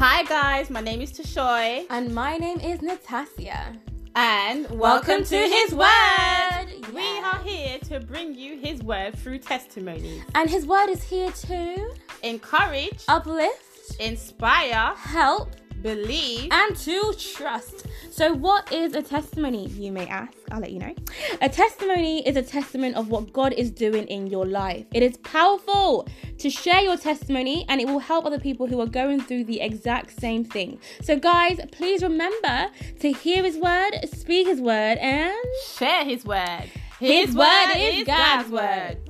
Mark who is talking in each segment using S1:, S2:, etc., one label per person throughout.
S1: Hi guys, my name is Tashoy.
S2: And my name is Natasha.
S1: And welcome, welcome to His Word. Yeah. We are here to bring you His Word through testimonies.
S2: And His Word is here to
S1: encourage,
S2: uplift,
S1: inspire,
S2: help,
S1: believe,
S2: and to trust. So, what is a testimony, you may ask? I'll let you know. A testimony is a testament of what God is doing in your life. It is powerful to share your testimony and it will help other people who are going through the exact same thing. So, guys, please remember to hear His word, speak His word, and
S1: share His word.
S2: His, his word, word is God's word.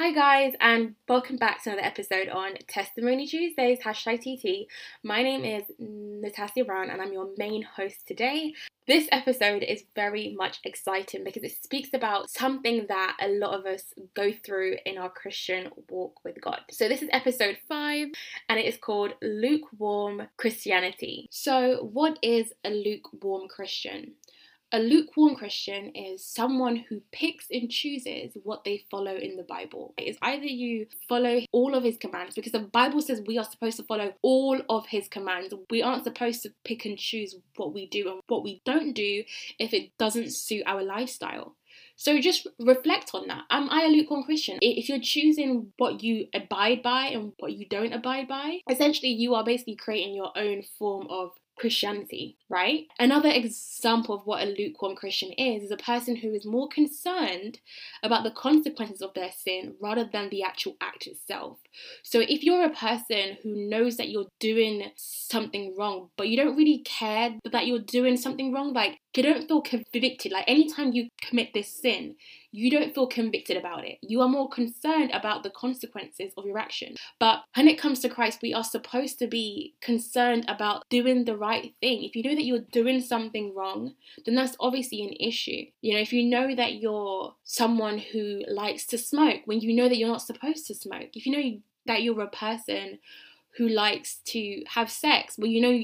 S2: Hi guys, and welcome back to another episode on Testimony Tuesdays, hashtag TT. My name is Natasha Brown and I'm your main host today. This episode is very much exciting because it speaks about something that a lot of us go through in our Christian walk with God. So, this is episode five and it is called Lukewarm Christianity. So, what is a lukewarm Christian? A lukewarm Christian is someone who picks and chooses what they follow in the Bible. It's either you follow all of his commands, because the Bible says we are supposed to follow all of his commands. We aren't supposed to pick and choose what we do and what we don't do if it doesn't suit our lifestyle. So just reflect on that. Am I a lukewarm Christian? If you're choosing what you abide by and what you don't abide by, essentially you are basically creating your own form of Christianity, right? Another example of what a lukewarm Christian is is a person who is more concerned about the consequences of their sin rather than the actual act itself. So if you're a person who knows that you're doing something wrong, but you don't really care that you're doing something wrong, like you don't feel convicted, like anytime you commit this sin, you don't feel convicted about it. You are more concerned about the consequences of your action. But when it comes to Christ, we are supposed to be concerned about doing the right thing. If you know that you're doing something wrong, then that's obviously an issue. You know, if you know that you're someone who likes to smoke when you know that you're not supposed to smoke, if you know that you're a person who likes to have sex, well, you know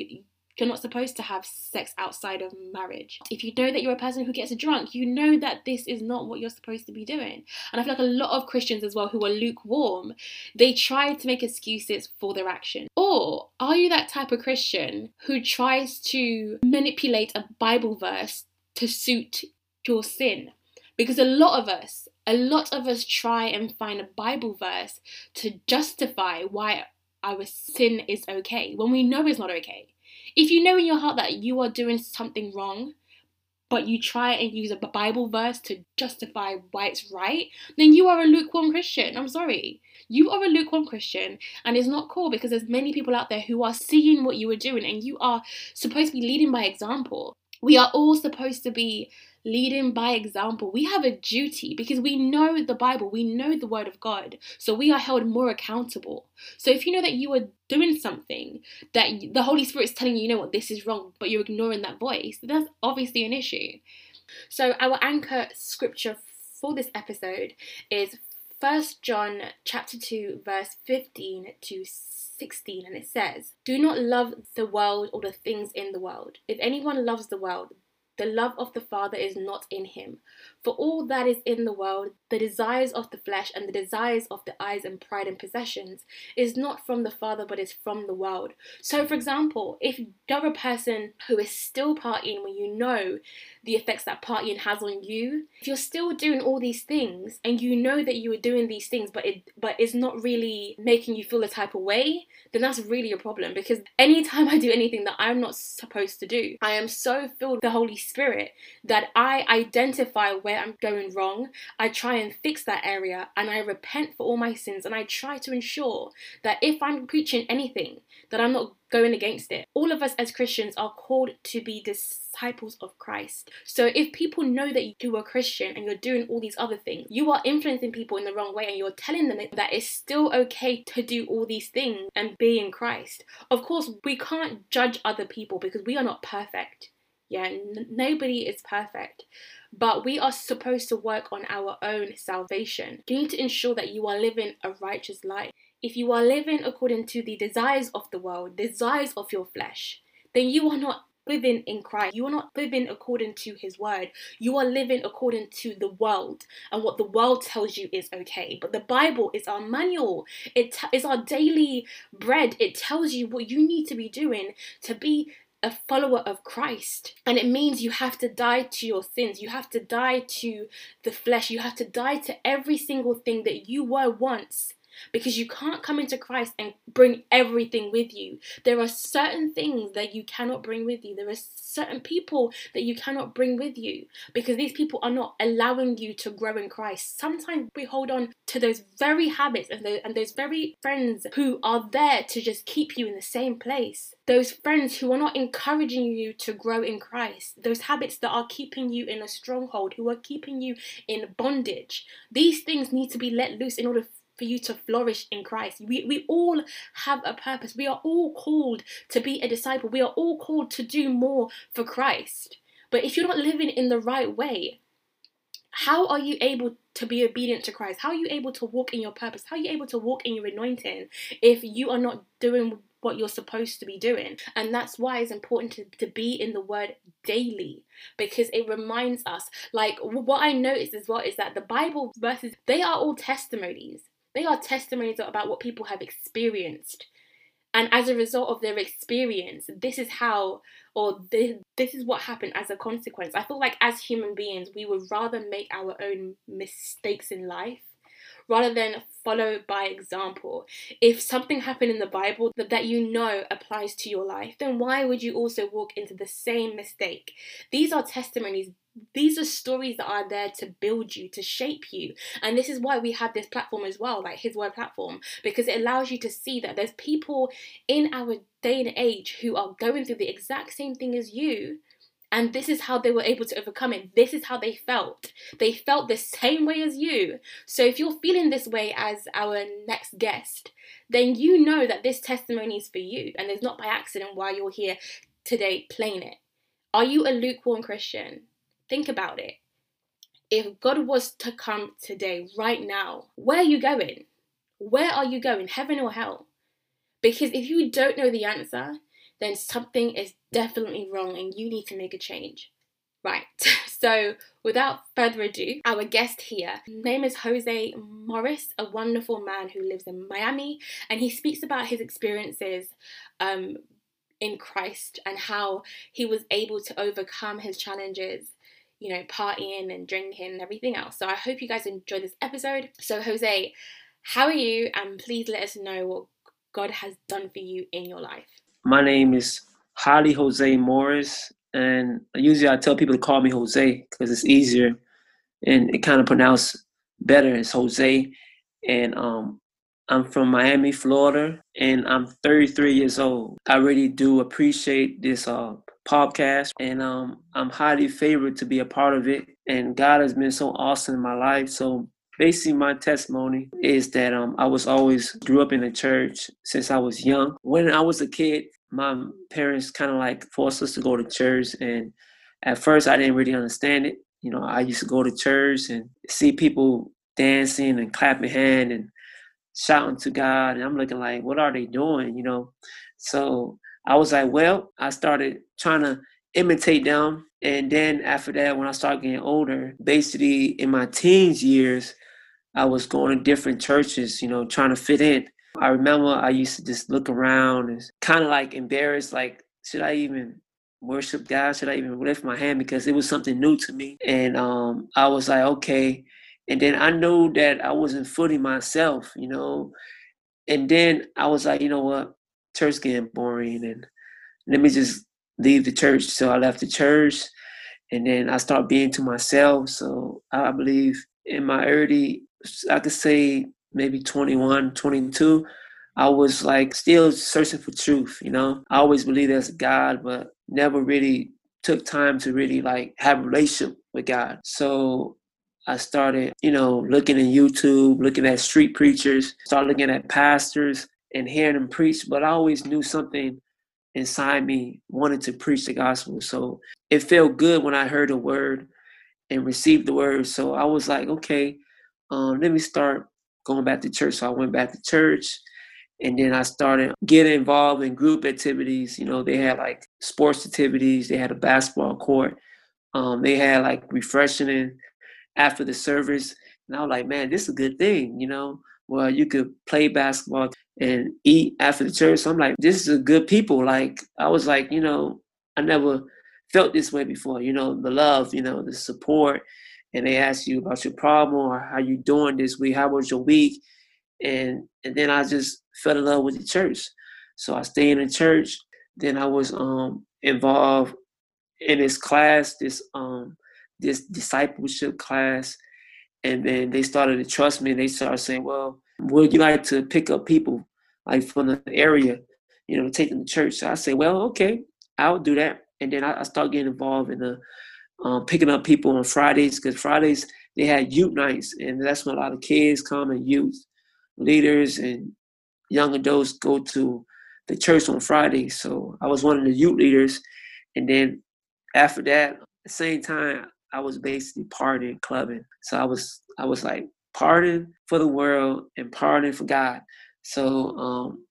S2: you're not supposed to have sex outside of marriage. If you know that you're a person who gets drunk, you know that this is not what you're supposed to be doing. And I feel like a lot of Christians as well who are lukewarm, they try to make excuses for their action. Or are you that type of Christian who tries to manipulate a Bible verse to suit your sin? Because a lot of us, a lot of us try and find a Bible verse to justify why our sin is okay when we know it's not okay. If you know in your heart that you are doing something wrong, but you try and use a Bible verse to justify why it's right, then you are a lukewarm Christian. I'm sorry. You are a lukewarm Christian, and it's not cool because there's many people out there who are seeing what you are doing, and you are supposed to be leading by example. We are all supposed to be leading by example. We have a duty because we know the Bible, we know the Word of God, so we are held more accountable. So if you know that you are doing something that the Holy Spirit is telling you, you know what, this is wrong, but you're ignoring that voice, that's obviously an issue. So our anchor scripture for this episode is 1 John chapter 2 verse 15 to 16 and it says, Do not love the world or the things in the world. If anyone loves the world, the love of the Father is not in him. For all that is in the world, the desires of the flesh and the desires of the eyes and pride and possessions, is not from the Father but is from the world. So, for example, if you're a person who is still partying when you know the effects that partying has on you, if you're still doing all these things and you know that you are doing these things but it but it's not really making you feel the type of way, then that's really a problem because anytime I do anything that I'm not supposed to do, I am so filled with the Holy Spirit that I identify where I'm going wrong. I try and fix that area and I repent for all my sins and I try to ensure that if I'm preaching anything, that I'm not going against it. All of us as Christians are called to be disciples of Christ. So if people know that you are Christian and you're doing all these other things, you are influencing people in the wrong way and you're telling them that it's still okay to do all these things and be in Christ. Of course, we can't judge other people because we are not perfect. Yeah, n- nobody is perfect. But we are supposed to work on our own salvation. You need to ensure that you are living a righteous life. If you are living according to the desires of the world, desires of your flesh, then you are not living in Christ. You are not living according to his word. You are living according to the world and what the world tells you is okay. But the Bible is our manual, it t- is our daily bread. It tells you what you need to be doing to be a follower of Christ. And it means you have to die to your sins. You have to die to the flesh. You have to die to every single thing that you were once because you can't come into Christ and bring everything with you. There are certain things that you cannot bring with you. There are certain people that you cannot bring with you because these people are not allowing you to grow in Christ. Sometimes we hold on to those very habits and those, and those very friends who are there to just keep you in the same place. Those friends who are not encouraging you to grow in Christ. Those habits that are keeping you in a stronghold, who are keeping you in bondage. These things need to be let loose in order for you to flourish in Christ. We, we all have a purpose. We are all called to be a disciple. We are all called to do more for Christ. But if you're not living in the right way, how are you able to be obedient to Christ? How are you able to walk in your purpose? How are you able to walk in your anointing if you are not doing what you're supposed to be doing? And that's why it's important to, to be in the word daily because it reminds us. Like, what I noticed as well is that the Bible verses, they are all testimonies. They are testimonies about what people have experienced. And as a result of their experience, this is how, or this, this is what happened as a consequence. I feel like as human beings, we would rather make our own mistakes in life rather than follow by example. If something happened in the Bible that, that you know applies to your life, then why would you also walk into the same mistake? These are testimonies these are stories that are there to build you, to shape you. And this is why we have this platform as well, like His Word platform, because it allows you to see that there's people in our day and age who are going through the exact same thing as you. And this is how they were able to overcome it. This is how they felt. They felt the same way as you. So if you're feeling this way as our next guest, then you know that this testimony is for you. And it's not by accident why you're here today playing it. Are you a lukewarm Christian? Think about it. If God was to come today, right now, where are you going? Where are you going, heaven or hell? Because if you don't know the answer, then something is definitely wrong and you need to make a change. Right, so without further ado, our guest here, name is Jose Morris, a wonderful man who lives in Miami, and he speaks about his experiences um, in Christ and how he was able to overcome his challenges you know, partying and drinking and everything else. So I hope you guys enjoy this episode. So, Jose, how are you? And please let us know what God has done for you in your life.
S3: My name is Holly Jose Morris, and usually I tell people to call me Jose because it's easier and it kind of pronounced better as Jose. And um, I'm from Miami, Florida, and I'm 33 years old. I really do appreciate this uh, podcast, and um, I'm highly favored to be a part of it. And God has been so awesome in my life. So basically, my testimony is that um, I was always grew up in the church since I was young. When I was a kid, my parents kind of like forced us to go to church, and at first I didn't really understand it. You know, I used to go to church and see people dancing and clapping hand and shouting to God, and I'm looking like, what are they doing? You know, so I was like, well, I started trying to imitate them. And then after that, when I started getting older, basically in my teens years, I was going to different churches, you know, trying to fit in. I remember I used to just look around and kind of like embarrassed, like, should I even worship God? Should I even lift my hand? Because it was something new to me. And um, I was like, okay. And then I knew that I wasn't footing myself, you know. And then I was like, you know what? church getting boring and let me just leave the church. So I left the church and then I started being to myself. So I believe in my early, I could say maybe 21, 22, I was like still searching for truth, you know. I always believed there's a God, but never really took time to really like have a relationship with God. So I started, you know, looking in YouTube, looking at street preachers, started looking at pastors, and hearing them preach, but I always knew something inside me wanted to preach the gospel. So it felt good when I heard the word and received the word. So I was like, okay, um, let me start going back to church. So I went back to church And then I started getting involved in group activities. You know, they had like sports activities, they had a basketball court, um, they had like refreshing after the service. And I was like, man, this is a good thing, you know, where you could play basketball and eat after the church. So I'm like, this is a good people. Like, I was like, you know, I never felt this way before, you know, the love, you know, the support. And they ask you about your problem or how you doing this week, how was your week? And and then I just fell in love with the church. So I stayed in the church. Then I was um involved in this class, this um this discipleship class. And then they started to trust me they started saying, Well, would you like to pick up people like from the area, you know, take them to church? So I say, Well, okay, I'll do that. And then I, I start getting involved in the um, picking up people on Fridays because Fridays they had youth nights, and that's when a lot of kids come and youth leaders and young adults go to the church on Fridays. So I was one of the youth leaders, and then after that, at the same time, I was basically partying, clubbing. So I was I was like partying for the world and partying for God. So um,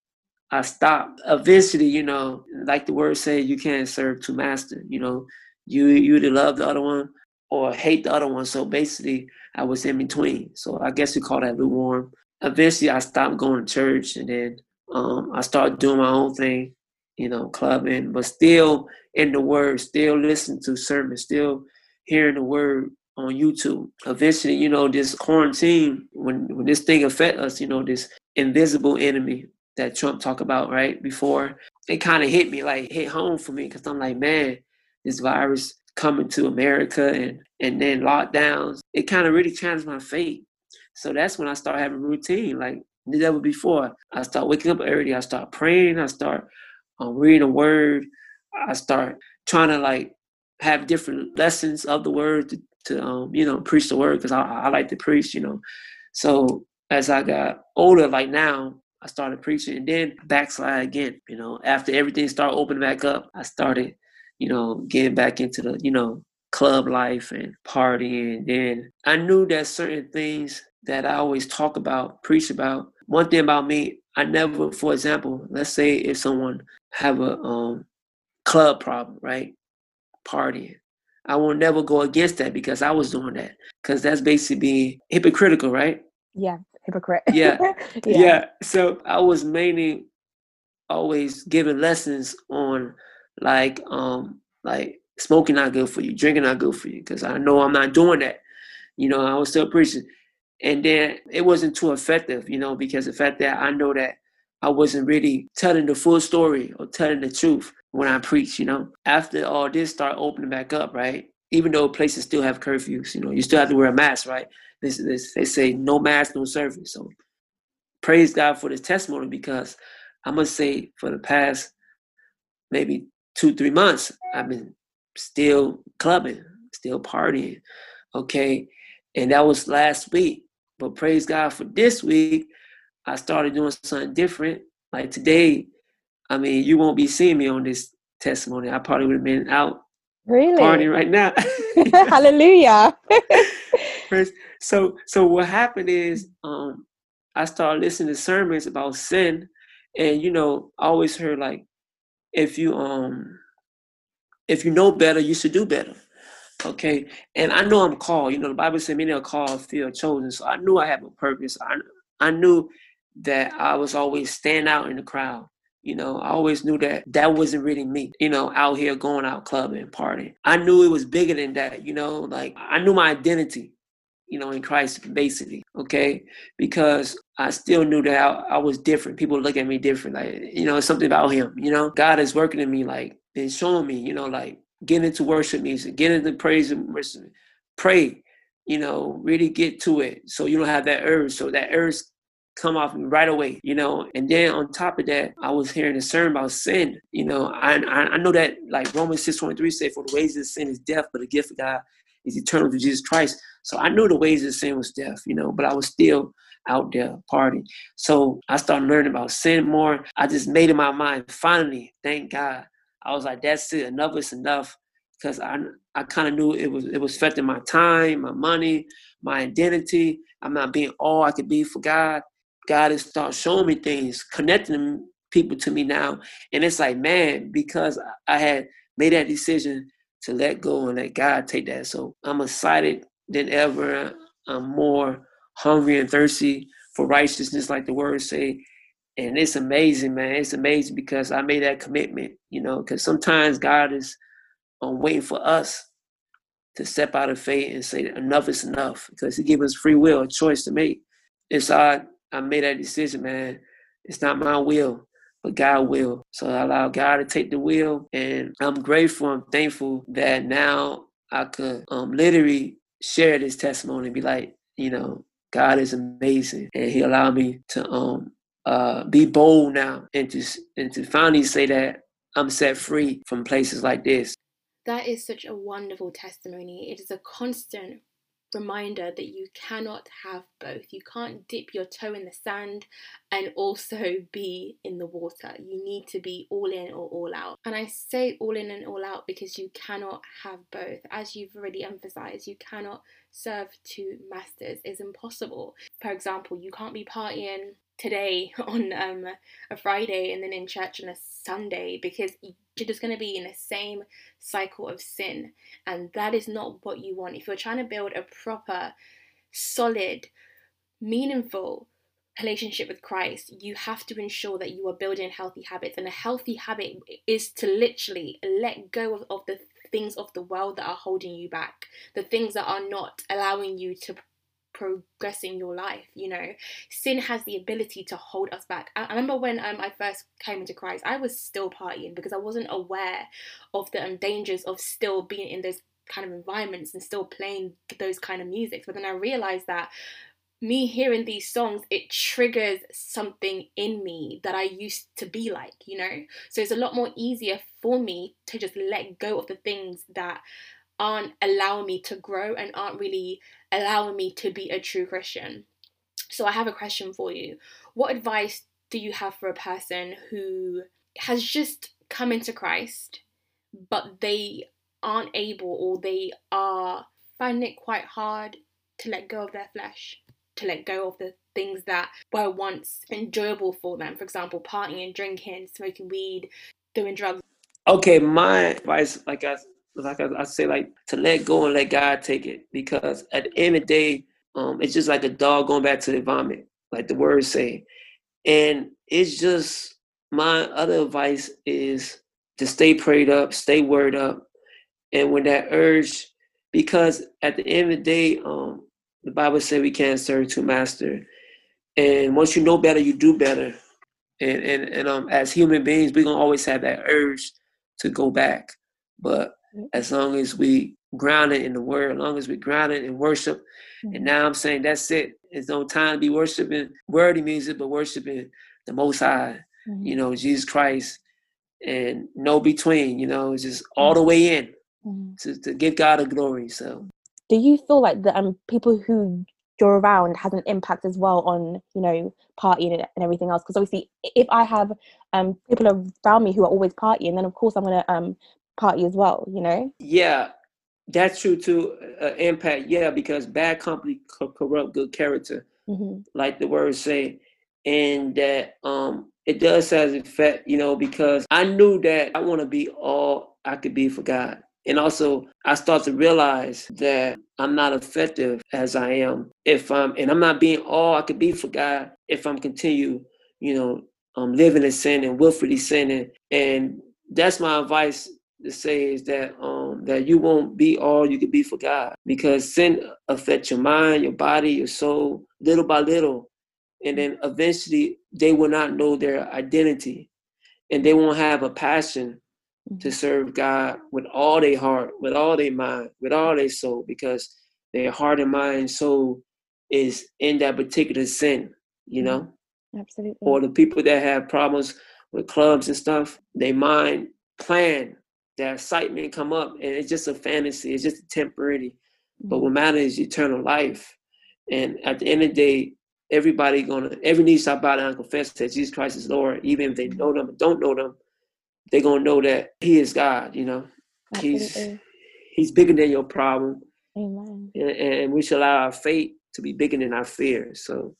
S3: I stopped. Eventually, you know, like the word said, you can't serve two masters. You know, you you either love the other one or hate the other one. So basically, I was in between. So I guess you call that lukewarm. Eventually, I stopped going to church, and then um, I started doing my own thing. You know, clubbing, but still in the word, still listening to sermons, still hearing the word on YouTube. Eventually, you know, this quarantine, when when this thing affect us, you know, this invisible enemy that Trump talked about right before, it kind of hit me like hit home for me because I'm like, man, this virus coming to America and and then lockdowns, it kind of really challenged my faith. So that's when I started having a routine like never before. I start waking up early. I start praying. I start um, reading a word. I start trying to like have different lessons of the word to, to um, you know preach the word because I, I like to preach. You know, so as I got older, like now, I started preaching and then backslide again. You know, after everything started opening back up, I started, you know, getting back into the, you know, club life and partying. And then I knew that certain things that I always talk about, preach about. One thing about me, I never, for example, let's say if someone have a um, club problem, right? Partying. I will never go against that because I was doing that. Because that's basically being hypocritical, right?
S2: Yeah hypocrite.
S3: Yeah. yeah. yeah. So I was mainly always giving lessons on like um like smoking not good for you, drinking not good for you, because I know I'm not doing that. You know, I was still preaching. And then it wasn't too effective, you know, because the fact that I know that I wasn't really telling the full story or telling the truth when I preach, you know. After all this started opening back up, right? Even though places still have curfews, you know, you still have to wear a mask, right? This, this, they say no mask, no service. So praise God for this testimony because I must say for the past maybe two, three months, I've been still clubbing, still partying. Okay. And that was last week. But praise God for this week, I started doing something different. Like today, I mean, you won't be seeing me on this testimony. I probably would have been out
S2: really
S3: partying right now.
S2: Hallelujah.
S3: so so what happened is um I started listening to sermons about sin and you know, I always heard like if you um if you know better, you should do better. Okay. And I know I'm called. You know, the Bible said many are called, few are chosen. So I knew I have a purpose. I I knew that I was always stand out in the crowd. You know, I always knew that that wasn't really me, you know, out here going out clubbing, partying. I knew it was bigger than that, you know, like I knew my identity, you know, in Christ, basically, okay? Because I still knew that I, I was different. People look at me different. Like, you know, something about Him, you know? God is working in me, like, and showing me, you know, like, get into worship music, get into praise and worship, pray, you know, really get to it so you don't have that urge. So that urge come off right away, you know. And then on top of that, I was hearing a sermon about sin. You know, I I, know that like Romans six twenty three say, "For the wages of sin is death, but the gift of God is eternal through Jesus Christ." So I knew the ways of sin was death, you know, but I was still out there partying. So I started learning about sin more. I just made in my mind, finally, thank God. I was like, that's it, enough is enough. Because I I kind of knew it was it was affecting my time, my money, my identity. I'm not being all I could be for God God has started showing me things, connecting people to me now. And it's like, man, because I had made that decision to let go and let God take that. So I'm excited than ever. I'm more hungry and thirsty for righteousness, like the words say. And it's amazing, man. It's amazing because I made that commitment, you know, because sometimes God is um, waiting for us to step out of faith and say enough is enough because he gave us free will, a choice to make. It's I I made that decision, man. It's not my will, but God will. So I allow God to take the wheel and I'm grateful, I'm thankful that now I could um literally share this testimony and be like, you know, God is amazing. And he allowed me to um uh be bold now and to and to finally say that I'm set free from places like this.
S2: That is such a wonderful testimony. It is a constant reminder that you cannot have both. You can't dip your toe in the sand and also be in the water. You need to be all in or all out. And I say all in and all out because you cannot have both. As you've already emphasized, you cannot serve two masters. It's impossible. For example, you can't be partying today on um, a Friday and then in church on a Sunday because you're just going to be in the same cycle of sin. And that is not what you want. If you're trying to build a proper, solid, meaningful relationship with Christ, you have to ensure that you are building healthy habits. And a healthy habit is to literally let go of, of the things of the world that are holding you back, the things that are not allowing you to progressing your life you know? Sin has the ability to hold us back. I, I remember when um, i first came into christ i was still partying because i wasn't aware of the um, dangers of still being in those kind of environments and still playing those kind of music. But then i realized that me hearing these songs, it triggers something in me that I used to be like, you know? So it's a lot more easier for me to just let go of the things that aren't allowing me to grow and aren't really allowing me to be a true Christian. So I have a question for you. What advice do you have for a person who has just come into Christ, but they aren't able or they are finding it quite hard to let go of their flesh, to let go of the things that were once enjoyable for them? For example, partying and drinking, smoking weed, doing drugs.
S3: Okay, my advice, like I like I, I, say, like to let go and let God take it. Because at the end of the day, um, it's just like a dog going back to the vomit, like the words say. And it's just my other advice is to stay prayed up, stay word up, and when that urge, because at the end of the day, um, the Bible said we can't serve two masters. And once you know better, you do better. And and and um, as human beings, we're gonna always have that urge to go back. But as long as we grounded in the word, as long as we grounded in worship. Mm-hmm. And now I'm saying that's it. It's no time to be worshiping wordy music, but worshiping the most high, mm-hmm. you know, Jesus Christ and no between, you know, it's just all the way in mm-hmm. to, to give God a glory. So
S4: do you feel like the um people who you're around has an impact as well on you know partying and everything else because obviously if i have um people around me who are always partying then of course i'm going to um party as well, you know?
S3: Yeah, that's true too. Uh, impact, yeah, because bad company co- corrupt good character, mm-hmm. like the words say, and that um it does have an effect, you know, because I knew that I want to be all I could be for God. And also, I start to realize that I'm not effective as I am if I'm, and I'm not being all I could be for God if I'm continue, you know, um, living in sin and willfully sinning. And that's my advice to say is that um that you won't be all you could be for God because sin affects your mind, your body, your soul, little by little, and then eventually they will not know their identity, and they won't have a passion to mm-hmm. serve God with all their heart, with all their mind, with all their soul, because their heart and mind and soul is in that particular sin, you know.
S4: Mm-hmm. Absolutely.
S3: Or the people that have problems with clubs and stuff, they mind plan that excitement come up and it's just a fantasy it's just a temporary mm-hmm. but what matters is eternal life and at the end of the day everybody gonna every knee shall bow down and confess that jesus christ is lord even if they know them or don't know them they're gonna know that he is god you know Absolutely. he's he's bigger than your problem
S4: Amen.
S3: And, and we should allow our faith to be bigger than our fear so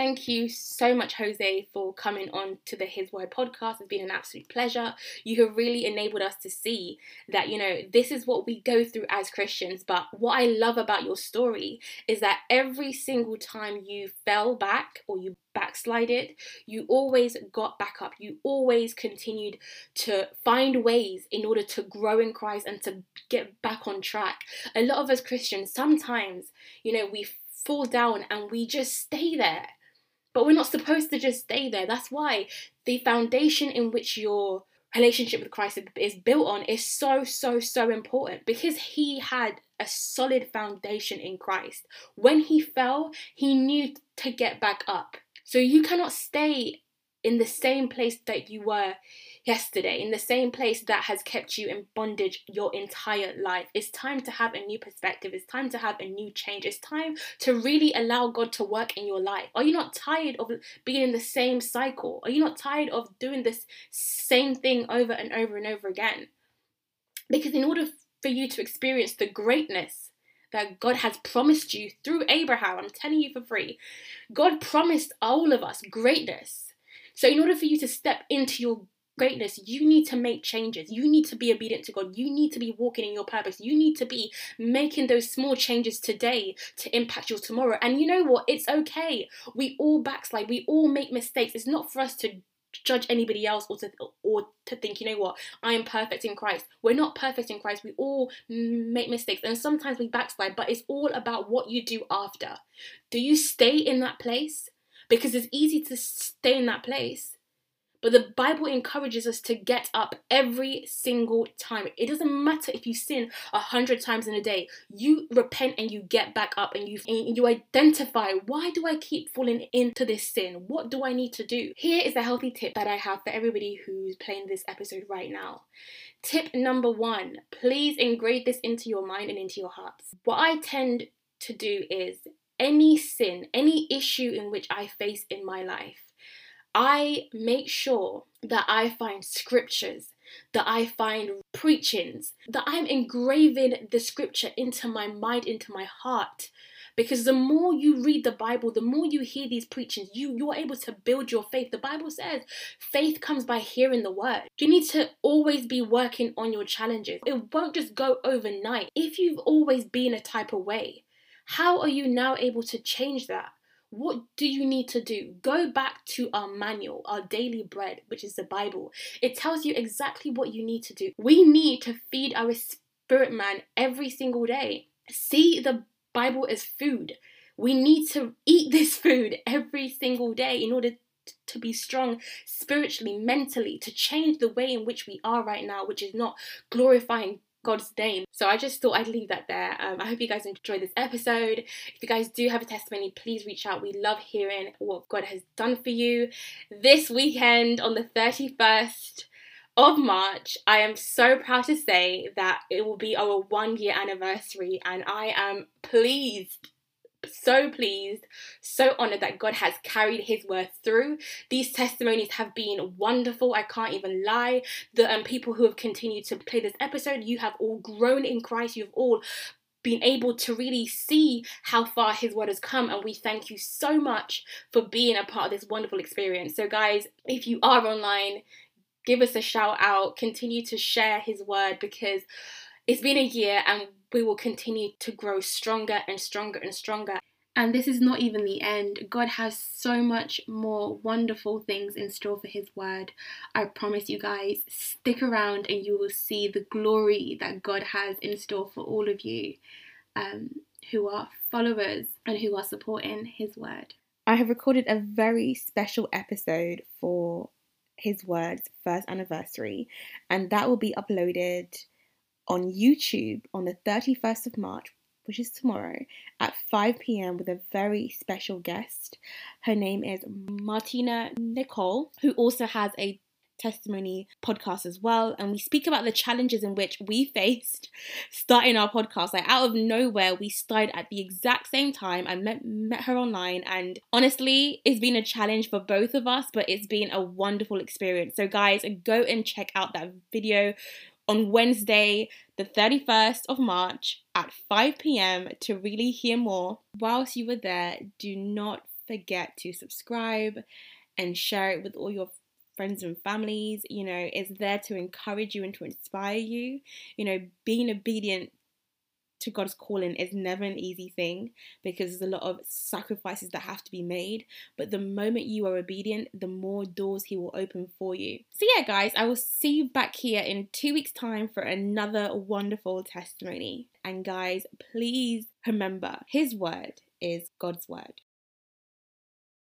S2: Thank you so much, Jose, for coming on to the His Word podcast. It's been an absolute pleasure. You have really enabled us to see that, you know, this is what we go through as Christians. But what I love about your story is that every single time you fell back or you backslided, you always got back up. You always continued to find ways in order to grow in Christ and to get back on track. A lot of us Christians, sometimes, you know, we fall down and we just stay there but we're not supposed to just stay there. That's why the foundation in which your relationship with Christ is built on is so, so, so important because he had a solid foundation in Christ. When he fell, he knew to get back up. So you cannot stay in the same place that you were yesterday, in the same place that has kept you in bondage your entire life. It's time to have a new perspective. It's time to have a new change. It's time to really allow God to work in your life. Are you not tired of being in the same cycle? Are you not tired of doing this same thing over and over and over again? Because in order for you to experience the greatness that God has promised you through Abraham, I'm telling you for free, God promised all of us greatness. So, in order for you to step into your greatness, you need to make changes. You need to be obedient to God. You need to be walking in your purpose. You need to be making those small changes today to impact your tomorrow. And you know what? It's okay. We all backslide. We all make mistakes. It's not for us to judge anybody else or to or to think you know what I am perfect in Christ. We're not perfect in Christ. We all make mistakes and sometimes we backslide, but it's all about what you do after. Do you stay in that place? Because it's easy to stay in that place but the Bible encourages us to get up every single time. It doesn't matter if you sin a hundred times in a day. You repent and you get back up and you and you identify why do I keep falling into this sin? What do I need to do? Here is a healthy tip that I have for everybody who's playing this episode right now. Tip number one: please engrave this into your mind and into your hearts. What I tend to do is any sin, any issue in which I face in my life I make sure that I find scriptures, that I find preachings, that I'm engraving the scripture into my mind, into my heart. Because the more you read the Bible, the more you hear these preachings, you, you are able to build your faith. The Bible says faith comes by hearing the word. You need to always be working on your challenges. It won't just go overnight. If you've always been a type of way, how are you now able to change that? What do you need to do? Go back to our manual, our daily bread, which is the Bible. It tells you exactly what you need to do. We need to feed our spirit man every single day. See the Bible as food. We need to eat this food every single day in order to be strong spiritually, mentally, to change the way in which we are right now, which is not glorifying God's name. So I just thought I'd leave that there. Um, I hope you guys enjoyed this episode. If you guys do have a testimony, please reach out. We love hearing what God has done for you. This weekend on the 31st, of March, I am so proud to say that it will be our one year anniversary, and I am pleased so pleased, so honored that God has carried His word through. These testimonies have been wonderful. I can't even lie. The um, people who have continued to play this episode, you have all grown in Christ. You've all been able to really see how far his word has come and we thank you so much for being a part of this wonderful experience so guys if you are online give us a shout out continue to share his word because it's been a year and we will continue to grow stronger and stronger and stronger. And this is not even the end. God has so much more wonderful things in store for His word. I promise you guys, stick around and you will see the glory that God has in store for all of you um, who are followers and who are supporting His word. I have recorded a very special episode for His word's first anniversary, and that will be uploaded on YouTube on the 31st of March, which is tomorrow, at 5 pm with a very special guest. Her name is Martina Nicole, who also has a testimony podcast as well. And we speak about the challenges in which we faced starting our podcast. Like out of nowhere we started at the exact same time. I met, met her online and honestly it's been a challenge for both of us but it's been a wonderful experience. So guys go and check out that video on Wednesday, the 31st of March at 5 pm to really hear more. Whilst you were there, do not forget to subscribe and share it with all your friends and families. You know, it's there to encourage you and to inspire you. You know, being obedient to God's calling is never an easy thing because there's a lot of sacrifices that have to be made. But the moment you are obedient, the more doors He will open for you. So, yeah, guys, I will see you back here in two weeks' time for another wonderful testimony. And, guys, please remember His word is God's word.